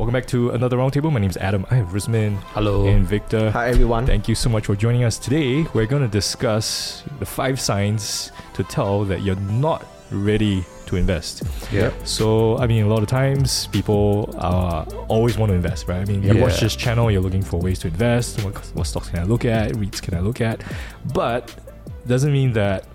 Welcome back to another roundtable. My name is Adam. I have Rusmin Hello. and Victor. Hi everyone. Thank you so much for joining us today. We're going to discuss the five signs to tell that you're not ready to invest. yeah. So, I mean, a lot of times people uh, always want to invest, right? I mean, you Yeah. watch this channel, you're looking for ways to invest. What, what stocks can I look at? REITs can I look at? But doesn't mean that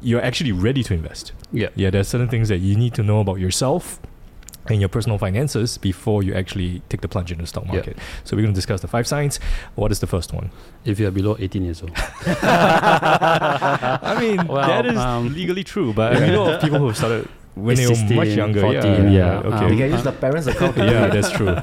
you're actually ready to invest. Yeah. Yeah, there's certain things that you need to know about yourself and your personal finances before you actually take the plunge in the stock Yeah. market. So we're going to discuss the five signs. What is the first one? If you are below 18 years old. I mean, Well, that is um, legally true, but we know of people who have started when they were 16, much younger. 14, yeah. Okay. you Um, can use the parents' account. to yeah, that's true.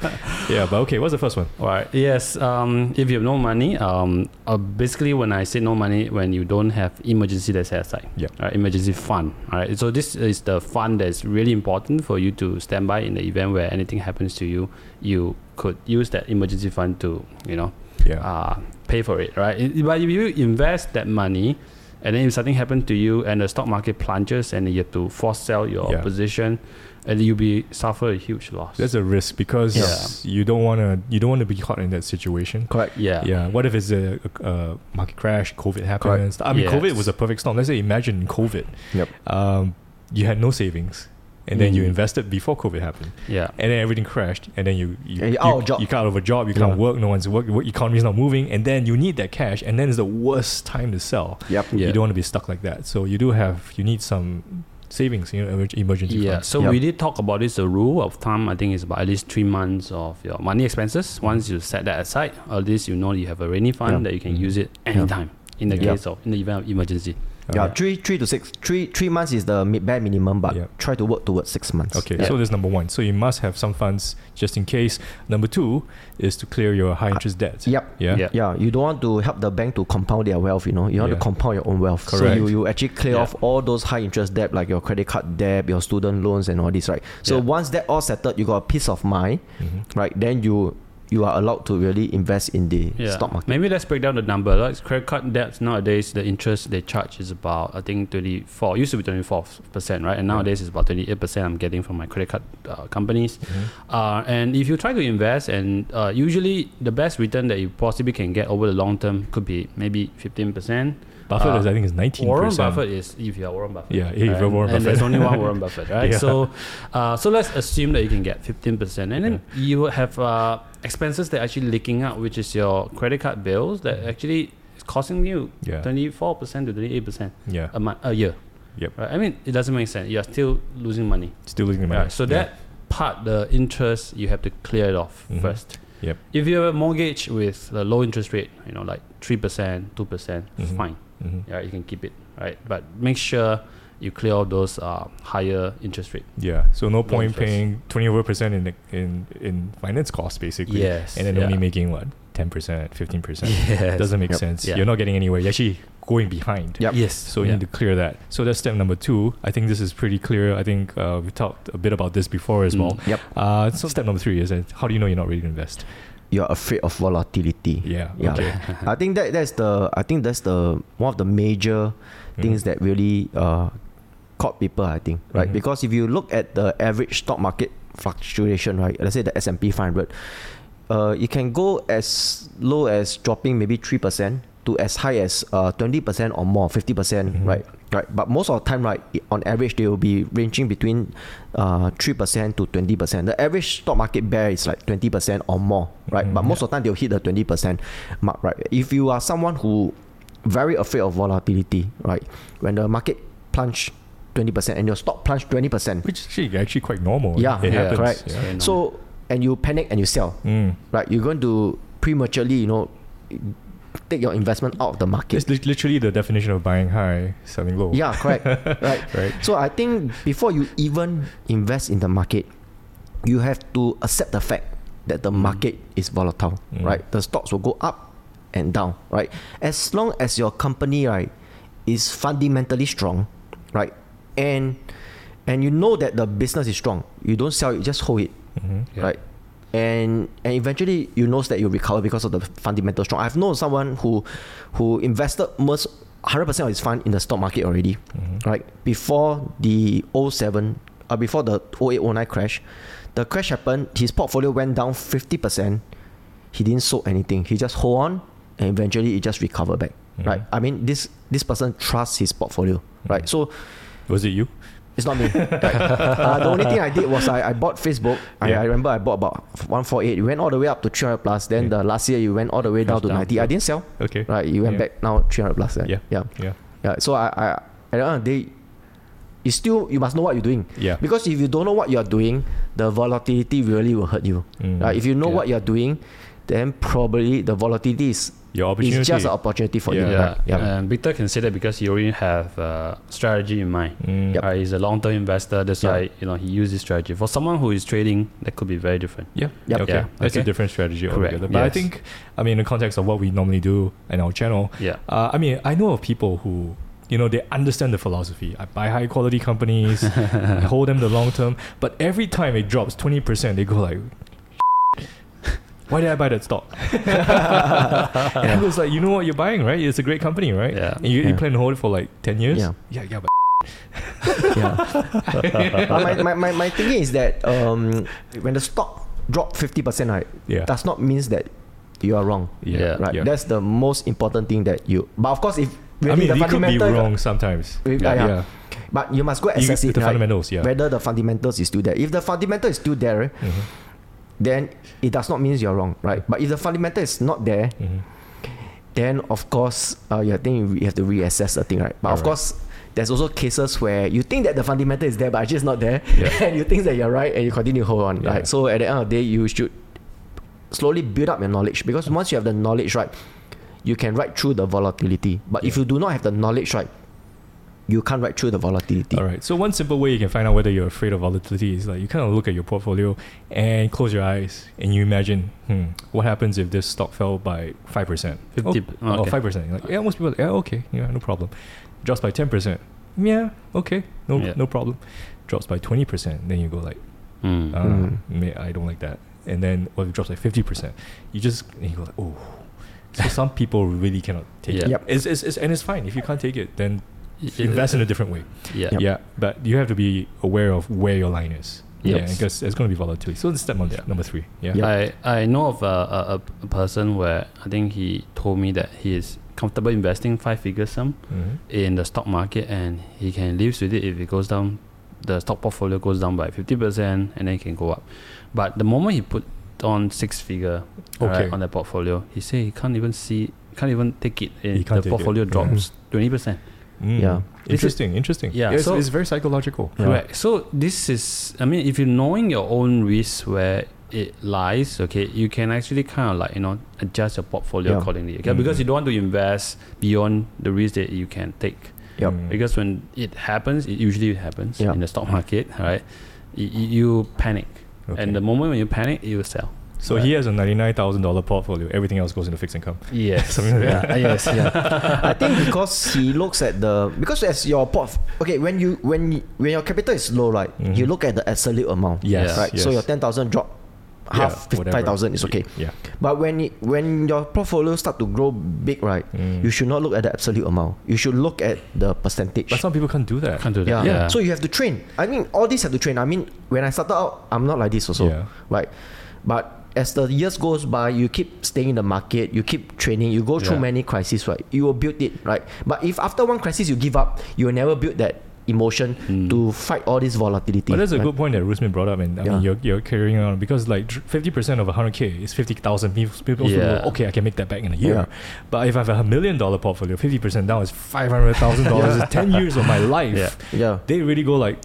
Yeah, but okay, what's the first one? All right. Yes. Um, if you have no money, um, uh, basically when I say no money, when you don't have emergency that's set aside. Yeah. All right, emergency fund. All right. So this is the fund that's really important for you to stand by in the event where anything happens to you. You could use that emergency fund to, you know, Yeah. uh, pay for it, right? I- But if you invest that money, and then if something happens to you and the stock market plunges and you have to force sell your Yeah. position, and you'll be suffer a huge loss. That's a risk because Yeah. you don't want to you don't want to be caught in that situation. Correct. yeah, Yeah. What if it's a, a, a market crash? COVID happens. I mean, Yes. COVID was a perfect storm. Let's say imagine COVID. Yep. Um, you had no savings, and then you Mm. invested before COVID happened, yeah, and then everything crashed, and then you you, And you, you're out of job. you can't out of a job. You can't Yeah. work. No one's work. Work economy's not moving, and then you need that cash, and then it's the worst time to sell. Yep. yeah. You don't want to be stuck like that. So you do have you need some savings, you know, emer- emergency Yeah, funds. so Yep. we did talk about this. The rule of thumb, I think, is about at least three months of your money expenses. Once you set that aside, at least you know you have a rainy fund Yeah. that you can Mhm. use it anytime in the Yeah. case of in the event of emergency. Yeah, Alright. three three to six three three months is the bare minimum, but Yeah. try to work towards six months. Okay, Yeah. so there's number one. So you must have some funds just in case. Number two is to clear your high interest debt. Yep. Yeah. Yeah. Yeah, you don't want to help the bank to compound their wealth, you know. You want Yeah. to compound your own wealth. Correct. So you, you actually clear Yeah. off all those high interest debt like your credit card debt, your student loans and all this, right? So Yeah. once that all settled, you got a peace of mind, Mhm. right? Then you you are allowed to really invest in the Yeah. stock market. Maybe let's break down the number. Like credit card debts nowadays, the interest they charge is about I think twenty four. Used to be twenty four percent, right? And nowadays it's about twenty eight percent. I'm getting from my credit card uh, companies. Mhm. Uh, and if you try to invest, and uh, usually the best return that you possibly can get over the long term could be maybe fifteen percent. Buffett Uh, is I think is nineteen Warren percent. Buffett is if you're Warren Buffett. Yeah, if you're And- Warren and there's only one Warren Buffett, right? Yeah. So, uh, so let's assume that you can get fifteen percent, and then you have uh, expenses that are actually leaking out, which is your credit card bills that actually is costing you Yeah. twenty four percent to twenty eight percent Yeah. a month, a year. Yep. Right? I mean, it doesn't make sense. You're still losing money. Still losing money. Right. So Yeah. that part, the interest, you have to clear it off Mhm. first. Yep. If you have a mortgage with a low interest rate, you know, like three percent, two percent, Mhm. fine. Mhm. Yeah, you can keep it, right? But make sure you clear all those uh, higher interest rate. Yeah. So no point interest. paying twenty over percent in in in finance costs basically. Yes. And then yeah. only making what ten percent, fifteen percent. Yes. Doesn't make Yep. sense. Yeah. You're not getting anywhere. You're actually going behind. Yep. Yes. So you yeah. need to clear that. So that's step number two. I think this is pretty clear. I think uh, we talked a bit about this before as Mm. well. Yep. Uh, so step number three is that how do you know you're not ready to invest? You're afraid of volatility. Yeah. Yeah. Okay. I think that that's the I think that's the one of the major things Mhm. that really uh, caught people. I think right Mhm. because if you look at the average stock market fluctuation, right? Let's say the S and P 500, uh, it can go as low as dropping maybe three percent to as high as uh, twenty percent or more, fifty percent, Mhm. right? Right. But most of the time, right, on average, they will be ranging between uh, three percent to twenty percent. The average stock market bear is like twenty percent or more, right? Mhm. But most of the time, they'll hit the twenty percent mark, right? If you are someone who very afraid of volatility, right? When the market plunge twenty percent and your stock plunge twenty percent, Which is actually, actually quite normal. Yeah, it yeah, happens. correct. Yeah. So and you panic and you sell, Mm. right? You're going to prematurely, you know, take your investment out of the market. It's li- literally the definition of buying high, selling low. Yeah, correct. right. Right. So I think before you even invest in the market, you have to accept the fact that the market is volatile, Mm. right? The stocks will go up and down, right? As long as your company, right, is fundamentally strong, right, and and you know that the business is strong, you don't sell it, just hold it, Mhm. Yeah. right? And and eventually you know that you recover because of the fundamental strong. I've known someone who who invested most hundred percent of his fund in the stock market already, Mhm. right? Before the 07 uh, before the 0809 crash, the crash happened. His portfolio went down 50%. He didn't sold anything. He just hold on, and eventually it just recovered back. Mhm. Right. I mean, this this person trusts his portfolio. Right. Mhm. So Was it you? It's not me. right. uh, the only thing I did was I, I bought Facebook. I, Yeah. I remember I bought about 148. It went all the way up to 300 plus. Then Yeah. the last year, you went all the way down Crashed to down. 90. I didn't sell. Okay. Right. You went Yeah. back now 300 plus. Right? Yeah. Yeah. Yeah. Yeah. So I, I at the end of the day, you still you must know what you're doing. Yeah. Because if you don't know what you're doing, the volatility really will hurt you. Mm. Right? If you know what you're doing, then probably the volatility is, Your opportunity. is just an opportunity for Yeah. you. Yeah, Right? Yeah. and Victor can say that because he already have uh, strategy in mind. Mm. Yep. Uh, he's a long-term investor. That's Yeah. why you know he uses strategy. For someone who is trading, that could be very different. Yeah. Yep. Okay. Yeah. That's a different strategy Correct. altogether. But I think, I mean, in the context of what we normally do in our channel, Yeah, uh, I mean, I know of people who, you know, they understand the philosophy. I buy high quality companies, I hold them the long term, but every time it drops 20%, they go like, why did I buy that stock? and I was like, you know what you're buying, right? It's a great company, right? Yeah. And you, you plan to hold it for like 10 years? Yeah. Yeah, yeah, but yeah. But my, my, my, my thinking is that um, when the stock dropped 50%, right, yeah. does not means that you are wrong. Yeah. Right. Yeah. That's the most important thing that you. But of course, if really I mean, the you could be wrong sometimes. If- Yeah. yeah, yeah. But you must go You- assess it. the right? fundamentals, yeah. Whether the fundamentals is still there. If the fundamental is still there, Mhm. Then it does not mean you're wrong, right? But if the fundamental is not there, Mhm. then of course, uh, you think you have to reassess the thing, right? But of Alright. course, there's also cases where you think that the fundamental is there, but it's just not there, Yeah. and you think that you're right, and you continue to hold on, Yeah. right? So at the end of the day, you should slowly build up your knowledge because once you have the knowledge, right, you can ride through the volatility. But if you do not have the knowledge, right, you can't ride through the volatility. All right. So one simple way you can find out whether you're afraid of volatility is like you kind of look at your portfolio and close your eyes and you imagine, hmm, what happens if this stock fell by five percent? 50 Oh, okay. five percent. Like yeah, most people, are like, yeah, okay, yeah, no problem. Drops by ten percent. Yeah, okay, no, Yeah. no problem. Drops by twenty percent, then you go like, Mm. uh, Mm. I don't like that. And then what if it drops like fifty percent? You just and you go like, oh. So some people really cannot take Yeah. it. Yep. It's, it's, it's, and it's fine if you can't take it. Then Y- invest in a different way. Yeah. Yep. Yeah, but you have to be aware of where your line is. Yep. Yeah, because it's going to be volatility. So that's step number, Yeah. number three. Yeah. Yeah. I, I know of a, a, a person where I think he told me that he is comfortable investing five figure sum Mhm. in the stock market and he can live with it if it goes down the stock portfolio goes down by 50% and then it can go up but the moment he put on six figure Okay. right, on the portfolio he say he can't even see can't even take it in the take it. portfolio Yeah. drops 20% Mm. Yeah. Interesting. Interesting. Yeah, It's, so- it's very psychological. Yeah. Correct. So this is, I mean, if you're knowing your own risk where it lies, okay, you can actually kind of like you know adjust your portfolio Yeah. accordingly, okay, Mhm. because you don't want to invest beyond the risk that you can take. Yep. Mm. Because when it happens, it usually happens Yeah. in the stock market, right? You, you panic, Okay. and the moment when you panic, you will sell. So he has a ninety-nine thousand dollar portfolio. Everything else goes into fixed income. Yes. Something like yeah, uh, yes, yeah. I think because he looks at the because as your port okay when you when y- when your capital is low right Mhm. you look at the absolute amount Yes. right so your ten thousand drop half whatever. five thousand is okay Yeah. but when it, when your portfolio start to grow big right Mm. you should not look at the absolute amount you should look at the percentage But some people can't do that. Can't do that. yeah. Yeah. So you have to train. I mean, all these have to train. I mean, when I started out, I'm not like this also. Yeah. Right. But as the years goes by, you keep staying in the market, you keep training, you go through Yeah. many crises, right? You will build it, right? But if after one crisis you give up, you will never build that emotion Mm. to fight all this volatility. But that's a right? good point that Rusmin brought up, and I Yeah. mean, you're, you're carrying on because like fifty percent of hundred k is fifty thousand people. Yeah. okay, I can make that back in a year. Yeah. But if I have a million dollar portfolio, fifty percent down is five hundred thousand dollars. It's ten years of my life. Yeah. Yeah. They really go like,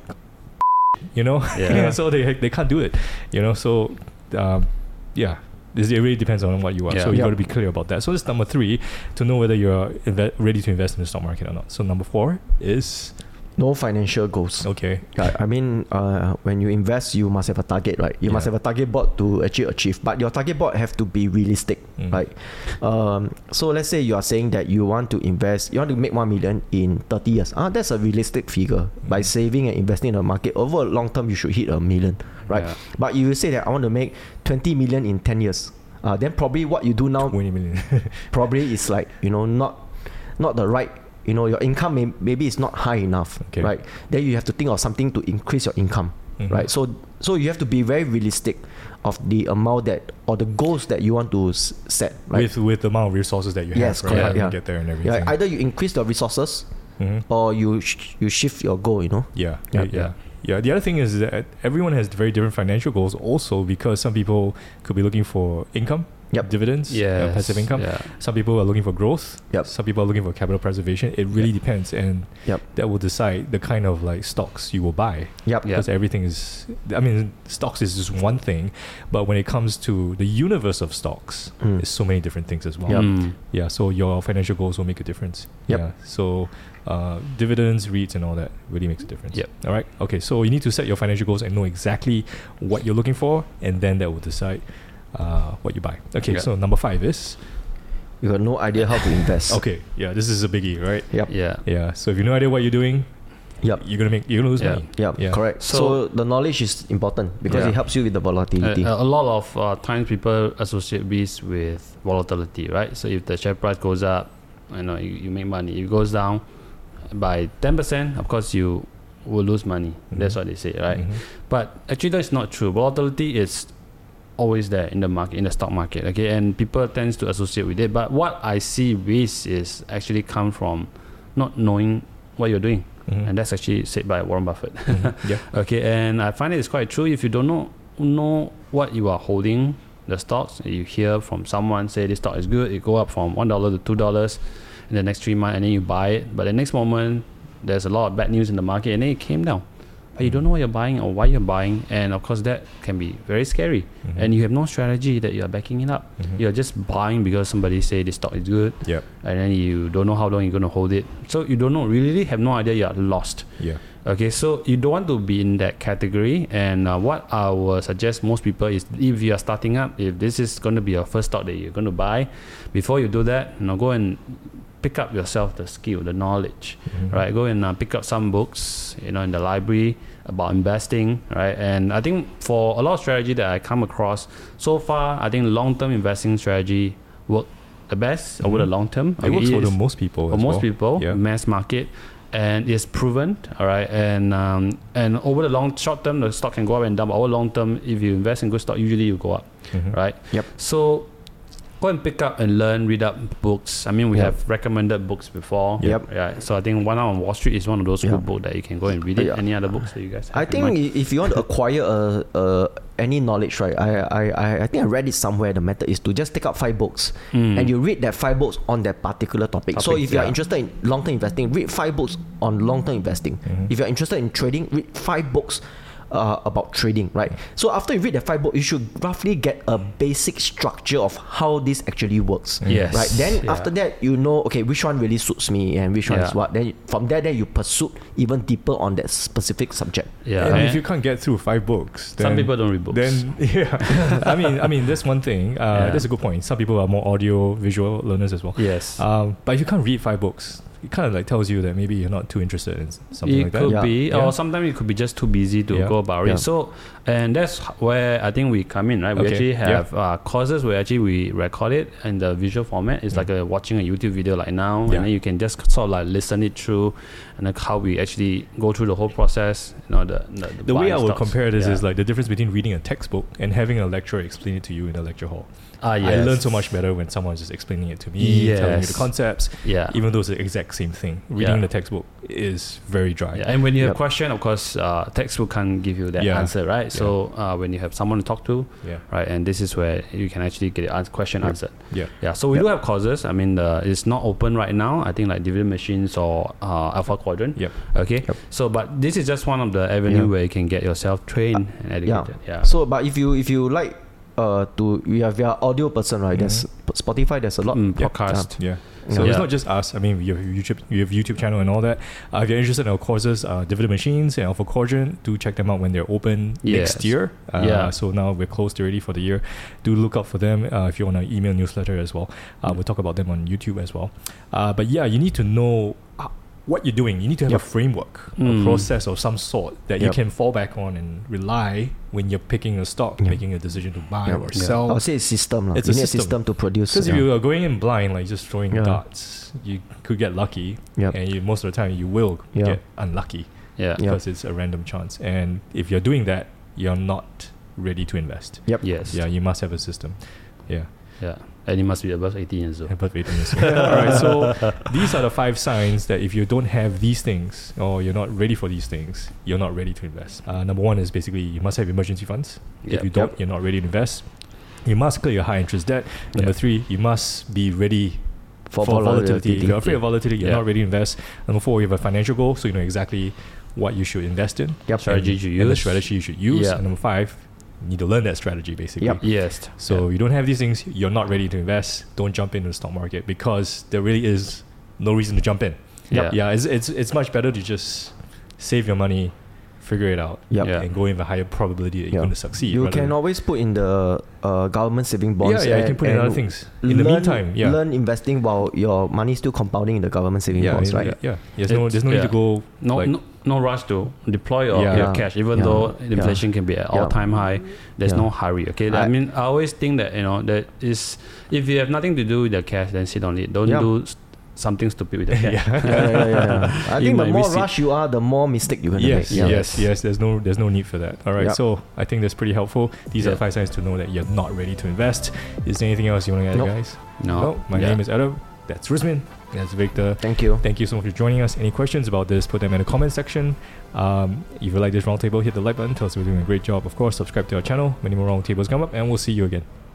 you know, Yeah. so they they can't do it, you know. So, um, yeah. It really depends on what you are. Yeah. So you Yeah. got to be clear about that. So this is number three to know whether you're inve- ready to invest in the stock market or not. So number four is No financial goals. okay. I, I mean, uh, when you invest, you must have a target, right? You must have a target board to actually achieve. But your target board have to be realistic, Mm. right? Um, so let's say you are saying that you want to invest, you want to make one million in thirty years. Ah, that's a realistic figure. By Mm. saving and investing in the market over a long term, you should hit a million, right? Yeah. But you say that I want to make twenty million in ten years. Uh, then probably what you do now probably is like you know not not the right you know your income may, maybe is not high enough Okay. right then you have to think of something to increase your income Mhm. right? So so you have to be very realistic of the amount that or the goals that you want to s- set, right? with with the amount of resources that you Yes, have, right? correct, You yeah. get there and everything. yeah, either you increase the resources Mhm. or you sh- you shift your goal, you know. Yeah, Yeah. yeah, yeah. Yeah, the other thing is that everyone has very different financial goals also because some people could be looking for income, Yep. dividends, uh, passive income. Yeah. Some people are looking for growth. Yep. Some people are looking for capital preservation. It really depends, and Yep. that will decide the kind of like stocks you will buy. Yep. Yeah. Because everything is, I mean, stocks is just one thing, but when it comes to the universe of stocks, Mm. there's so many different things as well. Yep. Mm. Yeah, so your financial goals will make a difference. Yep. Yeah. So uh, dividends, REITs, and all that really makes a difference. Yep. All right. Okay. So you need to set your financial goals and know exactly what you're looking for, and then that will decide uh, what you buy. Okay. Yeah. So number five is You got no idea how to invest. okay. Yeah, this is a biggie, right? Yep. Yeah. Yeah. So if you have no idea what you're doing, Yep. you're gonna make you're gonna lose Yeah. money. Yep. Yeah. Correct. So, So- the knowledge is important because Yeah. it helps you with the volatility. A, a lot of uh, times people associate risk with volatility, right? So if the share price goes up, you know, you, you make money. If it goes down by 10%, of course you will lose money. That's Mhm. what they say, right? Mhm. But actually, that's not true. Volatility is always there in the market, in the stock market. Okay, and people tends to associate with it. But what I see risk is actually come from not knowing what you're doing, Mhm. and that's actually said by Warren Buffett. Mhm. yeah. okay, and I find it is quite true. If you don't know know what you are holding, the stocks, you hear from someone say this stock is good, it go up from one dollar to two dollars in the next three months, and then you buy it. But the next moment, there's a lot of bad news in the market, and then it came down. But you don't know what you're buying or why you're buying, and of course that can be very scary. Mhm. And you have no strategy that you are backing it up. Mhm. You're just buying because somebody say this stock is good, Yep. and then you don't know how long you're going to hold it. So you don't know, really have no idea you are lost. Yeah. Okay, so you don't want to be in that category. And uh, what I would suggest most people is if you are starting up, if this is going to be your first stock that you're going to buy, before you do that, you know, go and pick up yourself the skill, the knowledge, Mhm. right? Go and uh, pick up some books, you know, in the library about investing, right? And I think for a lot of strategy that I come across so far, I think long-term investing strategy work the best over the Mhm. long term. It works for the most people. for as most well. people, Yeah. mass market, and it's proven. All right, and um, and over the long short term, the stock can go up and down. But over long term, if you invest in good stock, usually you go up, Mhm. right? Yep. So go and pick up and learn, read up books. I mean, we Yep. have recommended books before. Yep. Yeah. So I think One Up On Wall Street is one of those Yeah. good books that you can go and read it. Yeah. Any other books that you guys? Have I think mind? if you want to acquire a, a any knowledge, right? I, I, I, I think I read it somewhere. The method is to just take out five books Mm. and you read that five books on that particular topic. so if you are yeah. interested in long term investing, read five books on long term investing. Mhm. If you're interested in trading, read five books. Uh, about trading, right? So after you read the five books, you should roughly get a basic structure of how this actually works. Yes. Right. Then Yeah. after that, you know, okay, which one really suits me and which one is what. Then from there, then you pursue even deeper on that specific subject. yeah. And and if you can't get through five books, then, some people don't read books. Then yeah, I mean, I mean, that's one thing. Uh, Yeah. That's a good point. Some people are more audio visual learners as well. yes. Um, but if you can't read five books, it kind of like tells you that maybe you're not too interested in something it like that. It could Yeah. be, Yeah. or sometimes it could be just too busy to Yeah. go about it. So, and that's where I think we come in, right? We Okay. actually have uh, courses where actually we record it in the visual format. It's Mm. like a, watching a YouTube video like now, and then you can just sort of like listen it through, and like how we actually go through the whole process. You know, the the, The way I would compare this is like the difference between reading a textbook and having a lecturer explain it to you in a lecture hall. ah, I learn so much better when someone's just explaining it to me, telling me the concepts, Yeah. even though it's the exact same thing. Reading Yeah. the textbook is very dry. Yeah, and when you have Yep. question, of course, uh, textbook can't give you that Yeah. answer, right? So uh, when you have someone to talk to, Yeah. right, and this is where you can actually get the ans- question Yep. answered. Yeah. Yeah, so we Yep. do have courses. I mean, the, it's not open right now. I think like dividend machines or uh, Alpha Quadrant. Yep. Okay. Yep. So, but this is just one of the avenue Yeah. where you can get yourself trained and educated. Yeah. So, but if you if you like uh to you have your audio person right, there's Spotify. There's a lot. Mm, Yeah. podcast. Yeah. Yeah. So it's not just us. I mean, you have YouTube, you have YouTube channel and all that. Uh, if you're interested in our courses, uh, Dividend Machines and Alpha Quadrant, do check them out when they're open Yes. next year. Uh, Yeah. So now we're closed already for the year. Do look out for them uh, if you want an email newsletter as well. Uh, we'll talk about them on YouTube as well. Uh, but yeah, you need to know what you're doing. You need to have Yep. a framework, Mm. a process of some sort that you can fall back on and rely when you're picking a stock, Yeah. making a decision to buy Yep. or Yeah. I sell. would say it's system. lah. It's you a need system. a system to produce. Because yeah. if you are going in blind, like just throwing Yeah. darts, you could get lucky, Yep. and you, most of the time you will Yeah. get unlucky. Yeah. Yeah. because it's a random chance. And if you're doing that, you're not ready to invest. Yep. Yes. Yeah, you must have a system. Yeah. Yeah. And you must be above 18 years old. Above 18 years old. All right, so these are the five signs that if you don't have these things or you're not ready for these things, you're not ready to invest. Uh, number one is basically you must have emergency funds. Yep. If you don't, you're not ready to invest. You must clear your high interest debt. Number Yep. three, you must be ready For, for, volatility. If you're afraid Yeah. of volatility, you're Yeah. not ready to invest. Number four, you have a financial goal, so you know exactly what you should invest in. Yep. Strategy and, you and the use. strategy you should use. Yeah. And number five, you need to learn that strategy basically. Yep. Yes. So you don't have these things, you're not ready to invest. Don't jump into the stock market because there really is no reason to jump in. Yeah. Yeah, it's it's it's much better to just save your money, figure it out, Yep. Yeah. and go in with a higher probability that you're going to succeed. You can always put in the uh, government saving bonds. yeah, yeah. you can put in other things. In the meantime, yeah. Learn investing while your money is still compounding in the government saving yeah, bonds, yeah, right? yeah, yeah. There's no there's no need to go No, like- no, no rush to deploy your, Yeah. your cash, even Yeah. though Yeah. inflation can be at Yeah. all time high. There's Yeah. no hurry. Okay, I, I- mean, I always think that you know that is if you have nothing to do with the cash, then sit on it. Don't Yeah. do s- something stupid with the cash. yeah. yeah, yeah, yeah, yeah. I think the more miss it. rush you are, the more mistake you're gonna Yes, make. Yeah. yes, yes. There's no there's no need for that. All right. Yep. So I think that's pretty helpful. These are the five signs to know that you're not ready to invest. Is there anything else you want to add, Nope. guys? No, My yeah. name is Adam. That's Rusmin. That's Victor. Thank you. Thank you so much for joining us. Any questions about this, put them in the comment section. Um, if you like this roundtable, hit the like button. Tell us we're doing a great job. Of course, subscribe to our channel. Many more roundtables come up, and we'll see you again.